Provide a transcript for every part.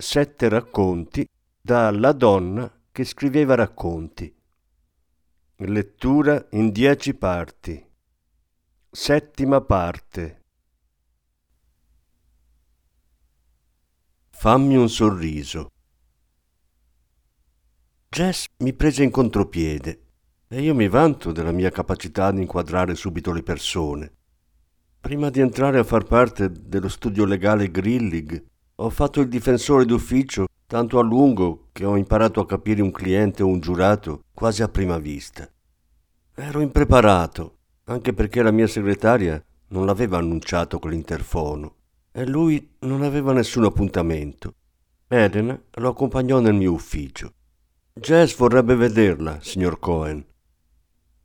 sette racconti da La donna che scriveva racconti. Lettura in dieci parti. Settima parte. Fammi un sorriso. Jess mi prese in contropiede e io mi vanto della mia capacità di inquadrare subito le persone. Prima di entrare a far parte dello studio legale Grillig, ho fatto il difensore d'ufficio tanto a lungo che ho imparato a capire un cliente o un giurato quasi a prima vista. Ero impreparato, anche perché la mia segretaria non l'aveva annunciato con l'interfono e lui non aveva nessun appuntamento. Elena lo accompagnò nel mio ufficio. Jess vorrebbe vederla, signor Cohen.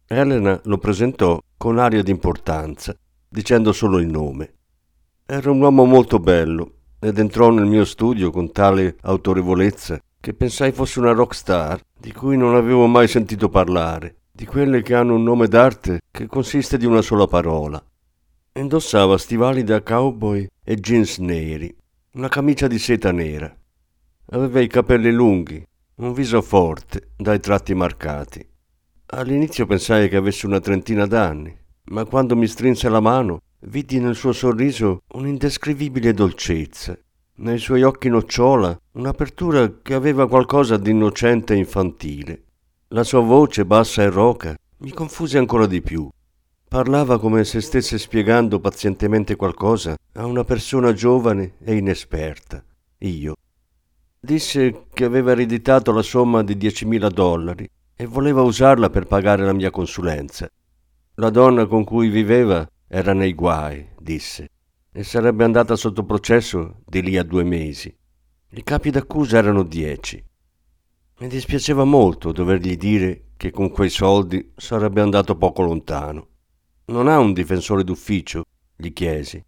Elena lo presentò con aria di importanza, dicendo solo il nome. Era un uomo molto bello, ed entrò nel mio studio con tale autorevolezza che pensai fosse una rock star di cui non avevo mai sentito parlare, di quelle che hanno un nome d'arte che consiste di una sola parola. Indossava stivali da cowboy e jeans neri, una camicia di seta nera. Aveva i capelli lunghi, un viso forte, dai tratti marcati. All'inizio pensai che avesse una trentina d'anni, ma quando mi strinse la mano vidi nel suo sorriso un'indescrivibile dolcezza, nei suoi occhi nocciola un'apertura che aveva qualcosa di innocente e infantile. La sua voce bassa e roca mi confuse ancora di più. Parlava come se stesse spiegando pazientemente qualcosa a una persona giovane e inesperta, io. Disse che aveva ereditato la somma di 10.000 dollari e voleva usarla per pagare la mia consulenza. La donna con cui viveva era nei guai, disse, e sarebbe andata sotto processo di lì a due mesi. I capi d'accusa erano dieci. Mi dispiaceva molto dovergli dire che con quei soldi sarebbe andato poco lontano. Non ha un difensore d'ufficio? gli chiesi.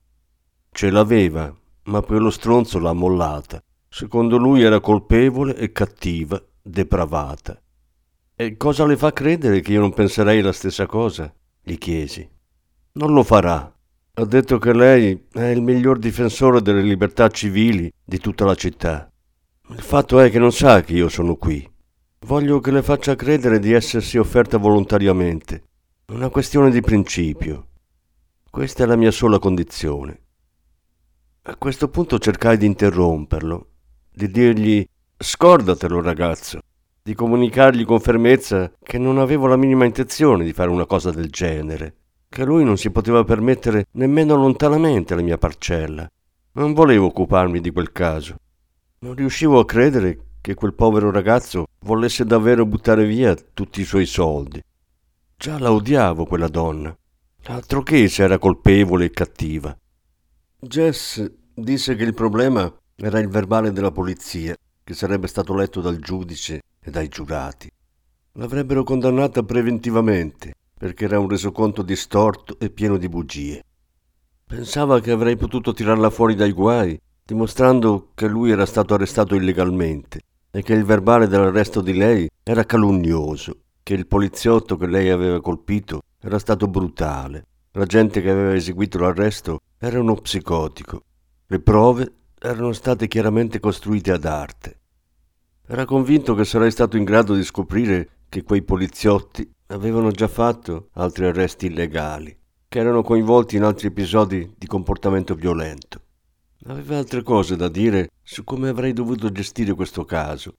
Ce l'aveva, ma quello stronzo l'ha mollata. Secondo lui era colpevole e cattiva, depravata. E cosa le fa credere che io non penserei la stessa cosa? gli chiesi. Non lo farà. Ha detto che lei è il miglior difensore delle libertà civili di tutta la città. Il fatto è che non sa che io sono qui. Voglio che le faccia credere di essersi offerta volontariamente. Una questione di principio. Questa è la mia sola condizione. A questo punto cercai di interromperlo, di dirgli scordatelo ragazzo, di comunicargli con fermezza che non avevo la minima intenzione di fare una cosa del genere che lui non si poteva permettere nemmeno lontanamente la mia parcella. Non volevo occuparmi di quel caso. Non riuscivo a credere che quel povero ragazzo volesse davvero buttare via tutti i suoi soldi. Già la odiavo quella donna. Altro che se era colpevole e cattiva. Jess disse che il problema era il verbale della polizia, che sarebbe stato letto dal giudice e dai giurati. L'avrebbero condannata preventivamente perché era un resoconto distorto e pieno di bugie. Pensava che avrei potuto tirarla fuori dai guai, dimostrando che lui era stato arrestato illegalmente e che il verbale dell'arresto di lei era calunnioso, che il poliziotto che lei aveva colpito era stato brutale, l'agente che aveva eseguito l'arresto era uno psicotico. Le prove erano state chiaramente costruite ad arte. Era convinto che sarei stato in grado di scoprire che quei poliziotti avevano già fatto altri arresti illegali, che erano coinvolti in altri episodi di comportamento violento. Aveva altre cose da dire su come avrei dovuto gestire questo caso.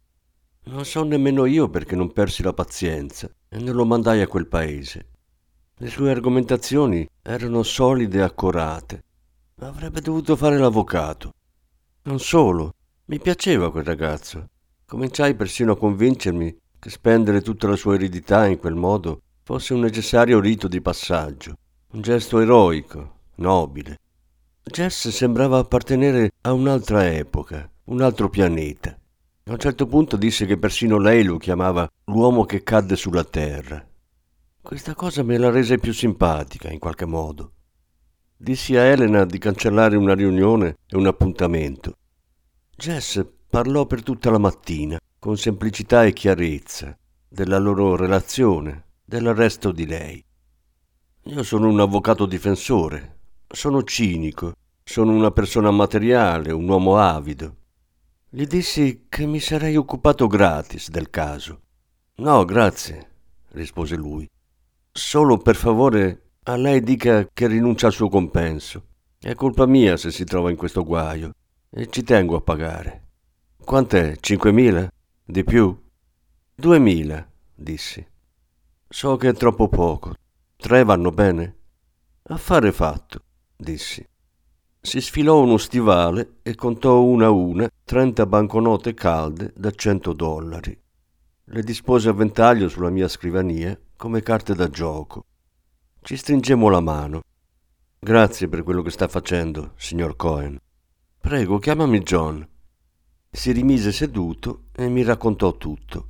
Non so nemmeno io perché non persi la pazienza e non lo mandai a quel paese. Le sue argomentazioni erano solide e accorate. Avrebbe dovuto fare l'avvocato. Non solo, mi piaceva quel ragazzo. Cominciai persino a convincermi che spendere tutta la sua eredità in quel modo fosse un necessario rito di passaggio, un gesto eroico, nobile. Jess sembrava appartenere a un'altra epoca, un altro pianeta. A un certo punto disse che persino lei lo chiamava l'uomo che cadde sulla terra. Questa cosa me la rese più simpatica, in qualche modo. Dissi a Elena di cancellare una riunione e un appuntamento. Jess parlò per tutta la mattina, con semplicità e chiarezza, della loro relazione, dell'arresto di lei. Io sono un avvocato difensore, sono cinico, sono una persona materiale, un uomo avido. Gli dissi che mi sarei occupato gratis del caso. No, grazie, rispose lui. Solo per favore a lei dica che rinuncia al suo compenso. È colpa mia se si trova in questo guaio e ci tengo a pagare. Quant'è? Cinquemila? Di più? Duemila, dissi. So che è troppo poco. Tre vanno bene? Affare fatto, dissi si sfilò uno stivale e contò una a una trenta banconote calde da cento dollari. Le dispose a ventaglio sulla mia scrivania come carte da gioco. Ci stringemmo la mano. Grazie per quello che sta facendo, signor Cohen. Prego, chiamami John. Si rimise seduto e mi raccontò tutto.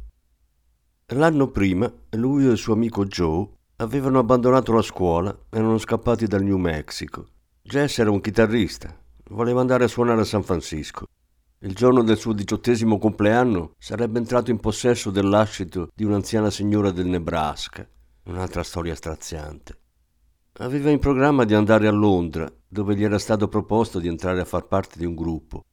L'anno prima lui e il suo amico Joe avevano abbandonato la scuola e erano scappati dal New Mexico Jess era un chitarrista, voleva andare a suonare a San Francisco. Il giorno del suo diciottesimo compleanno sarebbe entrato in possesso dell'ascito di un'anziana signora del Nebraska, un'altra storia straziante. Aveva in programma di andare a Londra, dove gli era stato proposto di entrare a far parte di un gruppo.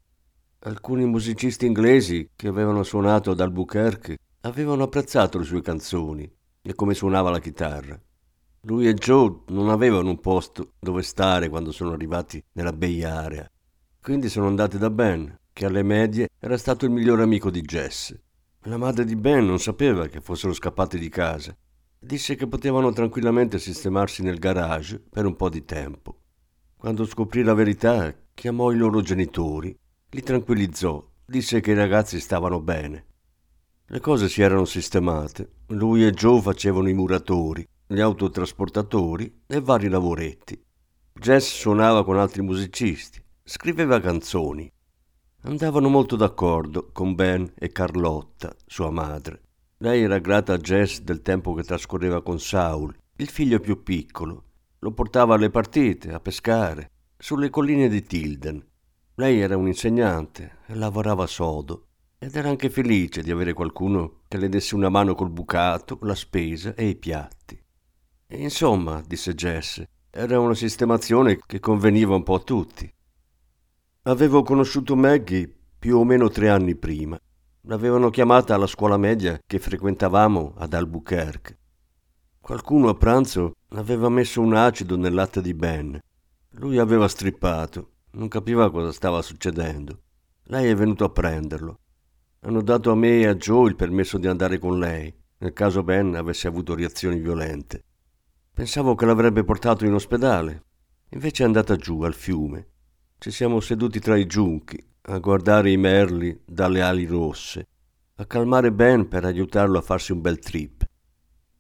Alcuni musicisti inglesi che avevano suonato ad Albuquerque avevano apprezzato le sue canzoni e come suonava la chitarra. Lui e Joe non avevano un posto dove stare quando sono arrivati nella Bay Area. Quindi sono andati da Ben, che alle medie era stato il migliore amico di Jess. La madre di Ben non sapeva che fossero scappati di casa. Disse che potevano tranquillamente sistemarsi nel garage per un po' di tempo. Quando scoprì la verità, chiamò i loro genitori, li tranquillizzò, disse che i ragazzi stavano bene. Le cose si erano sistemate. Lui e Joe facevano i muratori gli autotrasportatori e vari lavoretti. Jess suonava con altri musicisti, scriveva canzoni. Andavano molto d'accordo con Ben e Carlotta, sua madre. Lei era grata a Jess del tempo che trascorreva con Saul, il figlio più piccolo. Lo portava alle partite, a pescare, sulle colline di Tilden. Lei era un insegnante e lavorava sodo ed era anche felice di avere qualcuno che le desse una mano col bucato, la spesa e i piatti. Insomma, disse Jess, era una sistemazione che conveniva un po' a tutti. Avevo conosciuto Maggie più o meno tre anni prima. L'avevano chiamata alla scuola media che frequentavamo ad Albuquerque. Qualcuno a pranzo aveva messo un acido nel latte di Ben. Lui aveva strippato, non capiva cosa stava succedendo. Lei è venuto a prenderlo. Hanno dato a me e a Joe il permesso di andare con lei, nel caso Ben avesse avuto reazioni violente. Pensavo che l'avrebbe portato in ospedale. Invece è andata giù al fiume. Ci siamo seduti tra i giunchi a guardare i merli dalle ali rosse, a calmare Ben per aiutarlo a farsi un bel trip.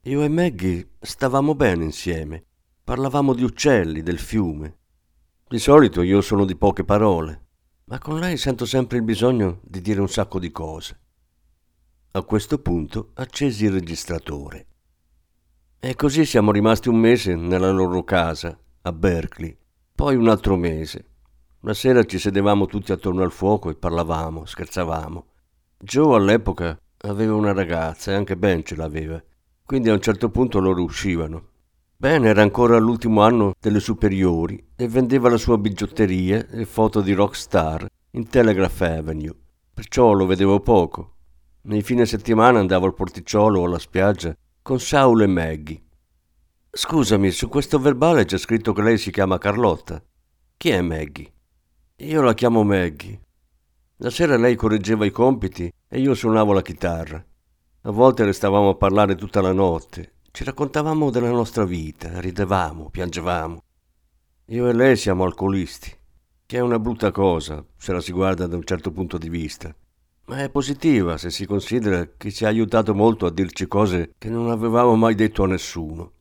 Io e Maggie stavamo bene insieme. Parlavamo di uccelli, del fiume. Di solito io sono di poche parole, ma con lei sento sempre il bisogno di dire un sacco di cose. A questo punto accesi il registratore. E così siamo rimasti un mese nella loro casa, a Berkeley, poi un altro mese. La sera ci sedevamo tutti attorno al fuoco e parlavamo, scherzavamo. Joe all'epoca aveva una ragazza e anche Ben ce l'aveva, quindi a un certo punto loro uscivano. Ben era ancora all'ultimo anno delle superiori e vendeva la sua bigiotteria e foto di rockstar in Telegraph Avenue, perciò lo vedevo poco. Nei fine settimana andavo al porticciolo o alla spiaggia con Saul e Maggie. Scusami, su questo verbale c'è scritto che lei si chiama Carlotta. Chi è Maggie? Io la chiamo Maggie. La sera lei correggeva i compiti e io suonavo la chitarra. A volte restavamo a parlare tutta la notte, ci raccontavamo della nostra vita, ridevamo, piangevamo. Io e lei siamo alcolisti, che è una brutta cosa se la si guarda da un certo punto di vista ma è positiva se si considera che ci ha aiutato molto a dirci cose che non avevamo mai detto a nessuno.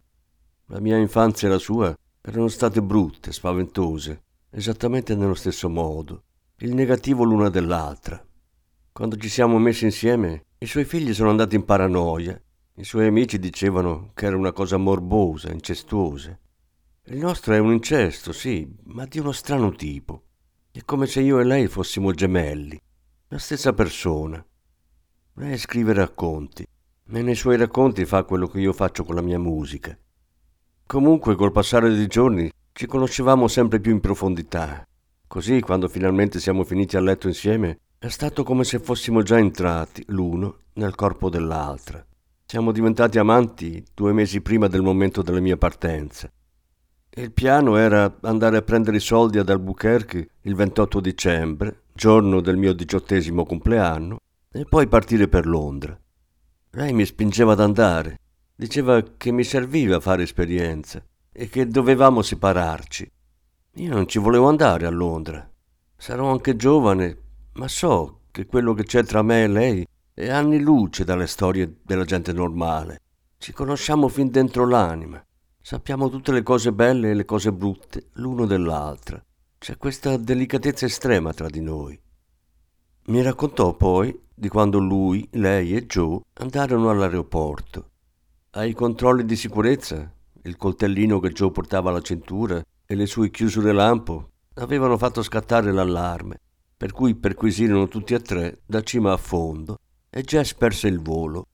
La mia infanzia e la sua erano state brutte, spaventose, esattamente nello stesso modo, il negativo l'una dell'altra. Quando ci siamo messi insieme, i suoi figli sono andati in paranoia. I suoi amici dicevano che era una cosa morbosa, incestuosa. Il nostro è un incesto, sì, ma di uno strano tipo. È come se io e lei fossimo gemelli, la stessa persona. Lei scrive racconti e nei suoi racconti fa quello che io faccio con la mia musica. Comunque col passare dei giorni ci conoscevamo sempre più in profondità. Così, quando finalmente siamo finiti a letto insieme, è stato come se fossimo già entrati, l'uno, nel corpo dell'altra. Siamo diventati amanti due mesi prima del momento della mia partenza. Il piano era andare a prendere i soldi ad Albuquerque il 28 dicembre, giorno del mio diciottesimo compleanno, e poi partire per Londra. Lei mi spingeva ad andare, diceva che mi serviva fare esperienza e che dovevamo separarci. Io non ci volevo andare a Londra. Sarò anche giovane ma so che quello che c'è tra me e lei è anni luce dalle storie della gente normale. Ci conosciamo fin dentro l'anima. Sappiamo tutte le cose belle e le cose brutte l'uno dell'altra. C'è questa delicatezza estrema tra di noi. Mi raccontò poi di quando lui, lei e Joe andarono all'aeroporto. Ai controlli di sicurezza, il coltellino che Joe portava alla cintura e le sue chiusure lampo avevano fatto scattare l'allarme per cui perquisirono tutti e tre da cima a fondo e Jess perse il volo.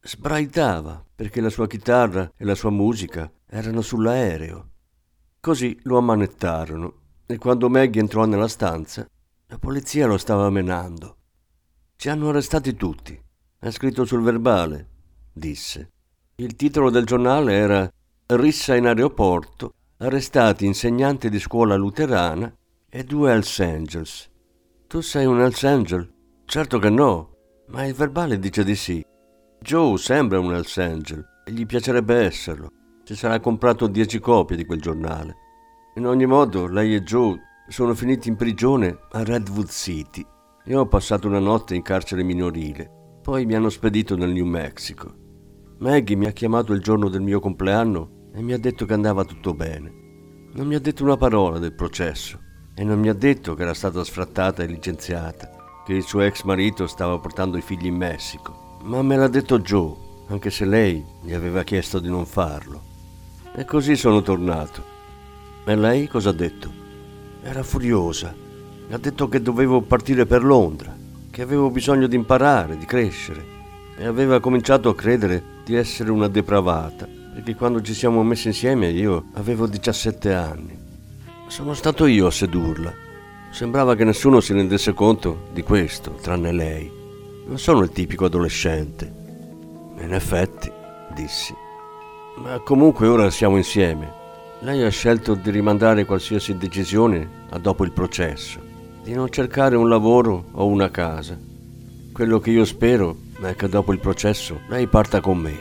Sbraitava perché la sua chitarra e la sua musica erano sull'aereo. Così lo ammanettarono e quando Maggie entrò nella stanza, la polizia lo stava menando. Ci hanno arrestati tutti. È scritto sul verbale, disse. Il titolo del giornale era Rissa in aeroporto, arrestati insegnanti di scuola luterana e due Hells Angels. Tu sei un Hells Angel? Certo che no, ma il verbale dice di sì. Joe sembra un Hells Angel e gli piacerebbe esserlo. Si sarà comprato dieci copie di quel giornale. In ogni modo, lei e Joe sono finiti in prigione a Redwood City. Io ho passato una notte in carcere minorile, poi mi hanno spedito nel New Mexico. Maggie mi ha chiamato il giorno del mio compleanno e mi ha detto che andava tutto bene. Non mi ha detto una parola del processo e non mi ha detto che era stata sfrattata e licenziata, che il suo ex marito stava portando i figli in Messico. Ma me l'ha detto Joe, anche se lei gli aveva chiesto di non farlo. E così sono tornato. E lei cosa ha detto? Era furiosa. Mi ha detto che dovevo partire per Londra, che avevo bisogno di imparare, di crescere. E aveva cominciato a credere di essere una depravata, perché quando ci siamo messi insieme io avevo 17 anni. Sono stato io a sedurla. Sembrava che nessuno si rendesse conto di questo, tranne lei. Non sono il tipico adolescente. In effetti, dissi. Ma comunque ora siamo insieme. Lei ha scelto di rimandare qualsiasi decisione a dopo il processo, di non cercare un lavoro o una casa. Quello che io spero è che dopo il processo lei parta con me.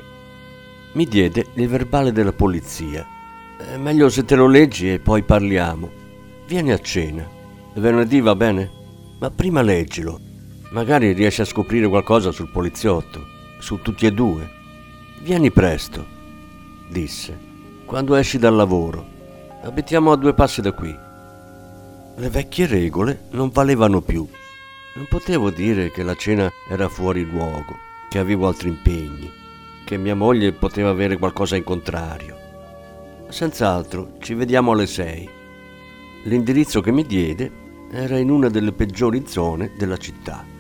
Mi diede il verbale della polizia è meglio se te lo leggi e poi parliamo. Vieni a cena. Venerdì va bene? Ma prima leggilo. Magari riesci a scoprire qualcosa sul poliziotto, su tutti e due. Vieni presto, disse, quando esci dal lavoro. Abitiamo a due passi da qui. Le vecchie regole non valevano più. Non potevo dire che la cena era fuori luogo, che avevo altri impegni, che mia moglie poteva avere qualcosa in contrario. Senz'altro, ci vediamo alle sei. L'indirizzo che mi diede era in una delle peggiori zone della città.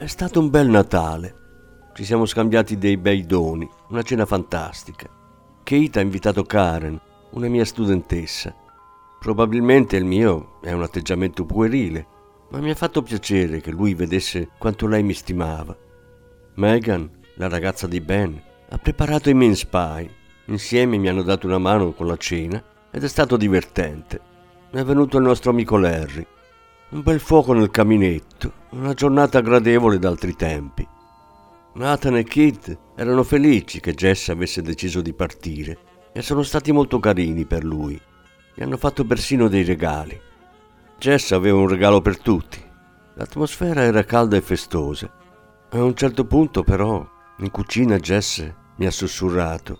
È stato un bel Natale. Ci siamo scambiati dei bei doni, una cena fantastica. Kate ha invitato Karen, una mia studentessa. Probabilmente il mio è un atteggiamento puerile, ma mi ha fatto piacere che lui vedesse quanto lei mi stimava. Megan, la ragazza di Ben, ha preparato i mince pie. Insieme mi hanno dato una mano con la cena ed è stato divertente. È venuto il nostro amico Larry. Un bel fuoco nel caminetto, una giornata gradevole d'altri tempi. Nathan e Kit erano felici che Jess avesse deciso di partire e sono stati molto carini per lui. Gli hanno fatto persino dei regali. Jess aveva un regalo per tutti. L'atmosfera era calda e festosa. A un certo punto, però, in cucina Jess mi ha sussurrato: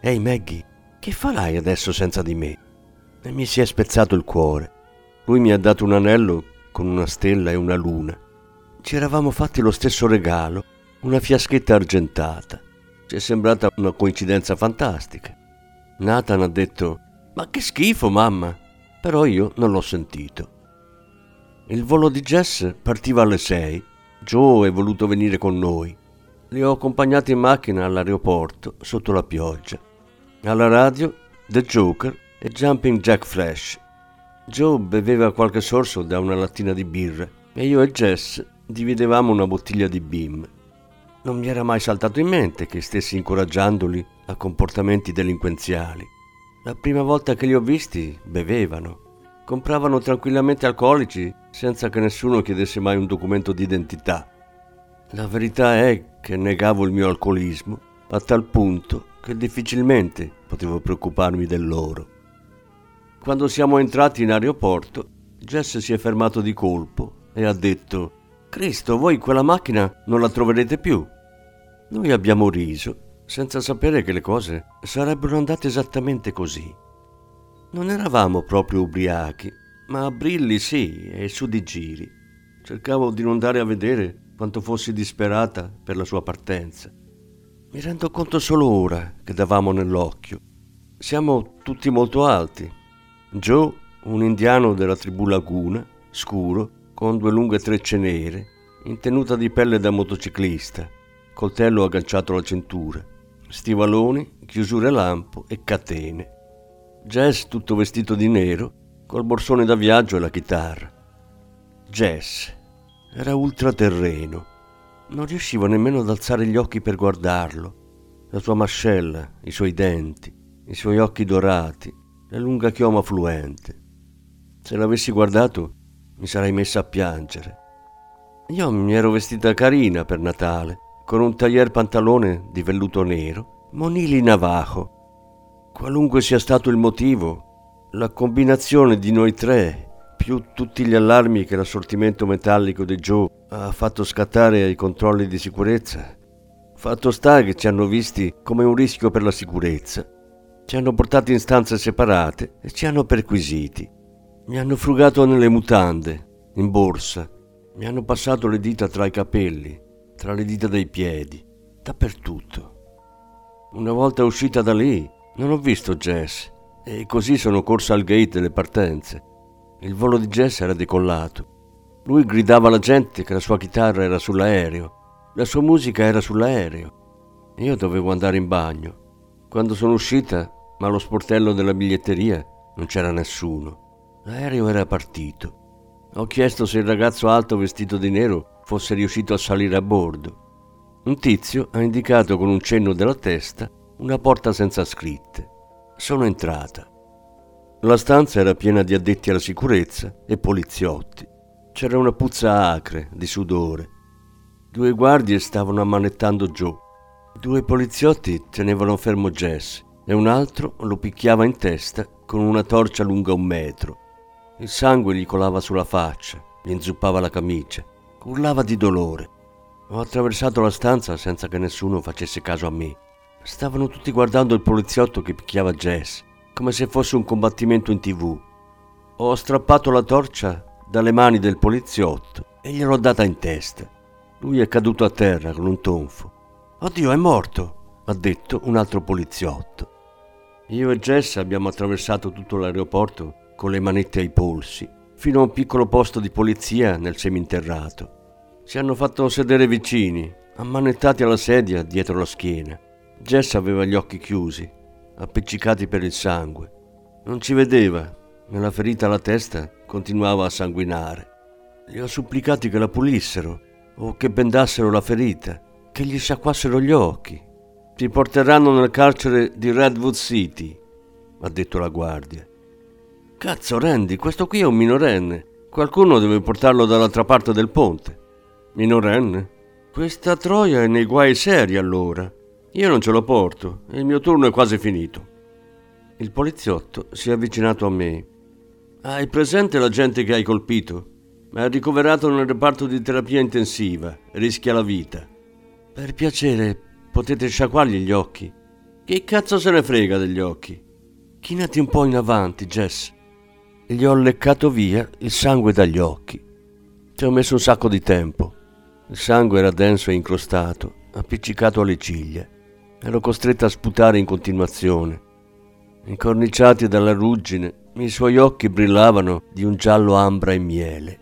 Ehi Maggie, che farai adesso senza di me? E mi si è spezzato il cuore. Lui mi ha dato un anello con una stella e una luna. Ci eravamo fatti lo stesso regalo, una fiaschetta argentata. Ci è sembrata una coincidenza fantastica. Nathan ha detto: Ma che schifo, mamma! Però io non l'ho sentito. Il volo di Jess partiva alle 6. Joe è voluto venire con noi. Li ho accompagnati in macchina all'aeroporto sotto la pioggia. Alla radio The Joker e Jumping Jack Flash. Joe beveva qualche sorso da una lattina di birra e io e Jess dividevamo una bottiglia di Beam. Non mi era mai saltato in mente che stessi incoraggiandoli a comportamenti delinquenziali. La prima volta che li ho visti bevevano compravano tranquillamente alcolici senza che nessuno chiedesse mai un documento d'identità. La verità è che negavo il mio alcolismo a tal punto che difficilmente potevo preoccuparmi del loro. Quando siamo entrati in aeroporto, Jess si è fermato di colpo e ha detto Cristo, voi quella macchina non la troverete più. Noi abbiamo riso, senza sapere che le cose sarebbero andate esattamente così. Non eravamo proprio ubriachi, ma a brilli sì e su di giri. Cercavo di non dare a vedere quanto fossi disperata per la sua partenza. Mi rendo conto solo ora che davamo nell'occhio. Siamo tutti molto alti. Joe, un indiano della tribù Laguna, scuro, con due lunghe trecce nere, in tenuta di pelle da motociclista, coltello agganciato alla cintura, stivaloni, chiusure lampo e catene. Jess tutto vestito di nero, col borsone da viaggio e la chitarra. Jess era ultraterreno. Non riuscivo nemmeno ad alzare gli occhi per guardarlo. La sua mascella, i suoi denti, i suoi occhi dorati, la lunga chioma fluente. Se l'avessi guardato mi sarei messa a piangere. Io mi ero vestita carina per Natale, con un taglier pantalone di velluto nero, monili navajo Qualunque sia stato il motivo, la combinazione di noi tre, più tutti gli allarmi che l'assortimento metallico di Joe ha fatto scattare ai controlli di sicurezza, fatto sta che ci hanno visti come un rischio per la sicurezza. Ci hanno portati in stanze separate e ci hanno perquisiti. Mi hanno frugato nelle mutande, in borsa. Mi hanno passato le dita tra i capelli, tra le dita dei piedi, dappertutto. Una volta uscita da lì, non ho visto Jess e così sono corsa al gate delle partenze. Il volo di Jess era decollato. Lui gridava alla gente che la sua chitarra era sull'aereo, la sua musica era sull'aereo. Io dovevo andare in bagno. Quando sono uscita, ma allo sportello della biglietteria non c'era nessuno. L'aereo era partito. Ho chiesto se il ragazzo alto vestito di nero fosse riuscito a salire a bordo. Un tizio ha indicato con un cenno della testa una porta senza scritte. Sono entrata. La stanza era piena di addetti alla sicurezza e poliziotti. C'era una puzza acre di sudore. Due guardie stavano ammanettando Joe. Due poliziotti tenevano fermo Jess e un altro lo picchiava in testa con una torcia lunga un metro. Il sangue gli colava sulla faccia, gli inzuppava la camicia, urlava di dolore. Ho attraversato la stanza senza che nessuno facesse caso a me. Stavano tutti guardando il poliziotto che picchiava Jess, come se fosse un combattimento in tv. Ho strappato la torcia dalle mani del poliziotto e gliel'ho data in testa. Lui è caduto a terra con un tonfo. Oddio, è morto, ha detto un altro poliziotto. Io e Jess abbiamo attraversato tutto l'aeroporto con le manette ai polsi, fino a un piccolo posto di polizia nel seminterrato. Si hanno fatto sedere vicini, ammanettati alla sedia dietro la schiena. Jess aveva gli occhi chiusi, appiccicati per il sangue. Non ci vedeva, nella ferita alla testa continuava a sanguinare. Li ho supplicati che la pulissero o che bendassero la ferita, che gli sciacquassero gli occhi. Ti porteranno nel carcere di Redwood City, ha detto la guardia. Cazzo, Randy, questo qui è un minorenne. Qualcuno deve portarlo dall'altra parte del ponte. Minorenne? Questa troia è nei guai seri allora. Io non ce lo porto e il mio turno è quasi finito. Il poliziotto si è avvicinato a me. Hai presente la gente che hai colpito? È ricoverato nel reparto di terapia intensiva. Rischia la vita. Per piacere, potete sciacquargli gli occhi. Che cazzo se ne frega degli occhi? Chinati un po' in avanti, Jess. Gli ho leccato via il sangue dagli occhi. Ci ho messo un sacco di tempo. Il sangue era denso e incrostato, appiccicato alle ciglia. Ero costretta a sputare in continuazione. Incorniciati dalla ruggine, i suoi occhi brillavano di un giallo ambra e miele.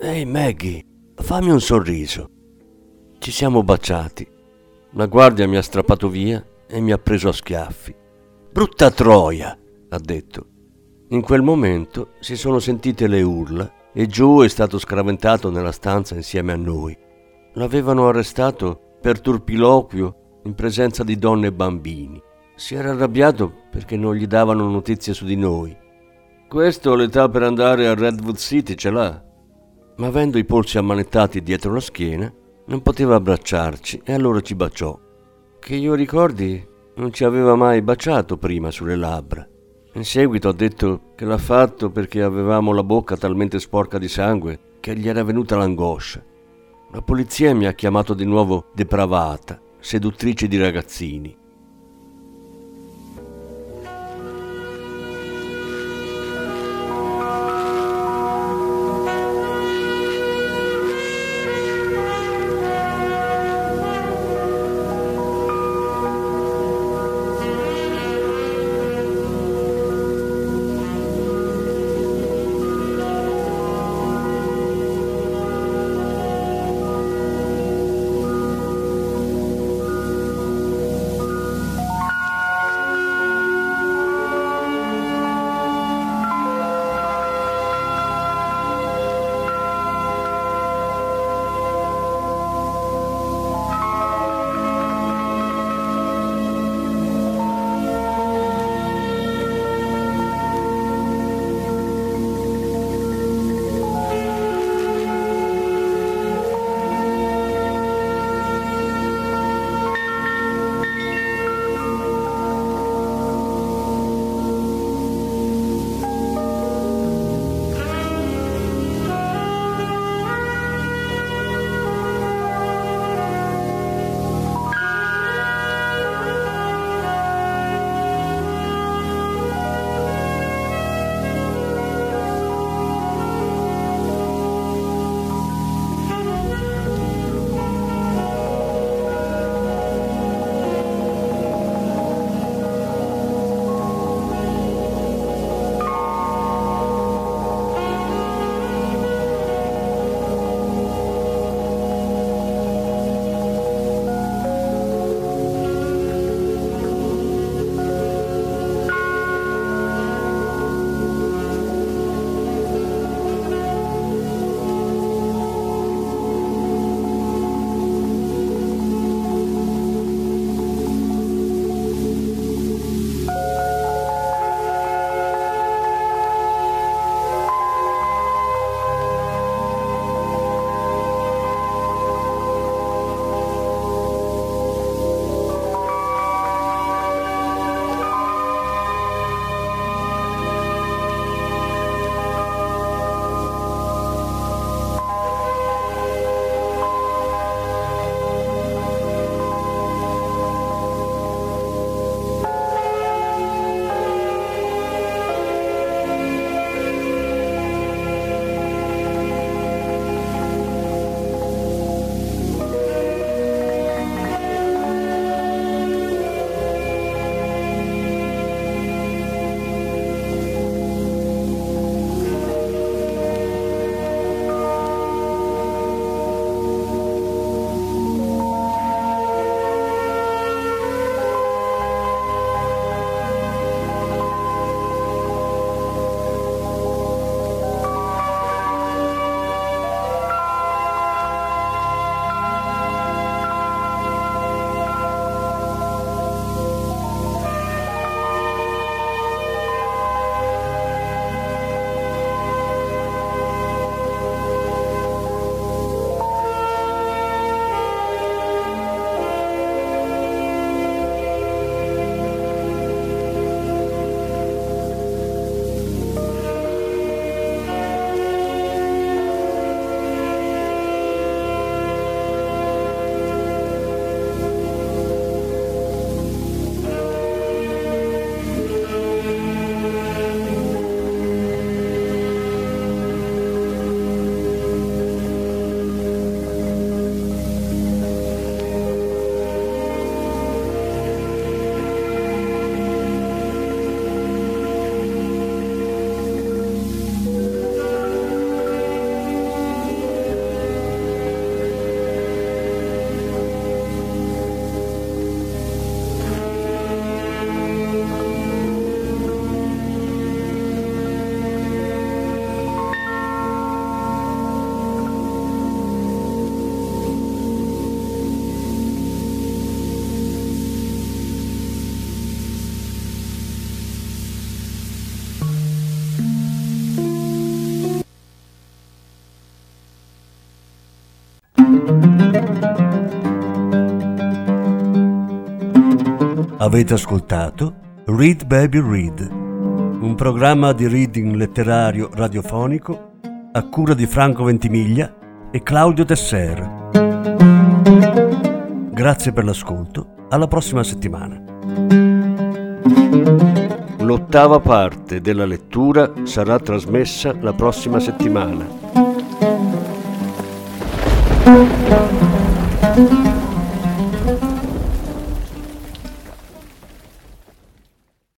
Ehi Maggie, fammi un sorriso. Ci siamo baciati. La guardia mi ha strappato via e mi ha preso a schiaffi. Brutta troia, ha detto. In quel momento si sono sentite le urla e Joe è stato scraventato nella stanza insieme a noi. L'avevano arrestato per turpiloquio in presenza di donne e bambini. Si era arrabbiato perché non gli davano notizie su di noi. Questo l'età per andare a Redwood City ce l'ha. Ma avendo i polsi ammanettati dietro la schiena, non poteva abbracciarci e allora ci baciò. Che io ricordi, non ci aveva mai baciato prima sulle labbra. In seguito ha detto che l'ha fatto perché avevamo la bocca talmente sporca di sangue che gli era venuta l'angoscia. La polizia mi ha chiamato di nuovo depravata, seduttrice di ragazzini. Avete ascoltato Read Baby Read, un programma di reading letterario radiofonico a cura di Franco Ventimiglia e Claudio Tesser. Grazie per l'ascolto, alla prossima settimana. L'ottava parte della lettura sarà trasmessa la prossima settimana.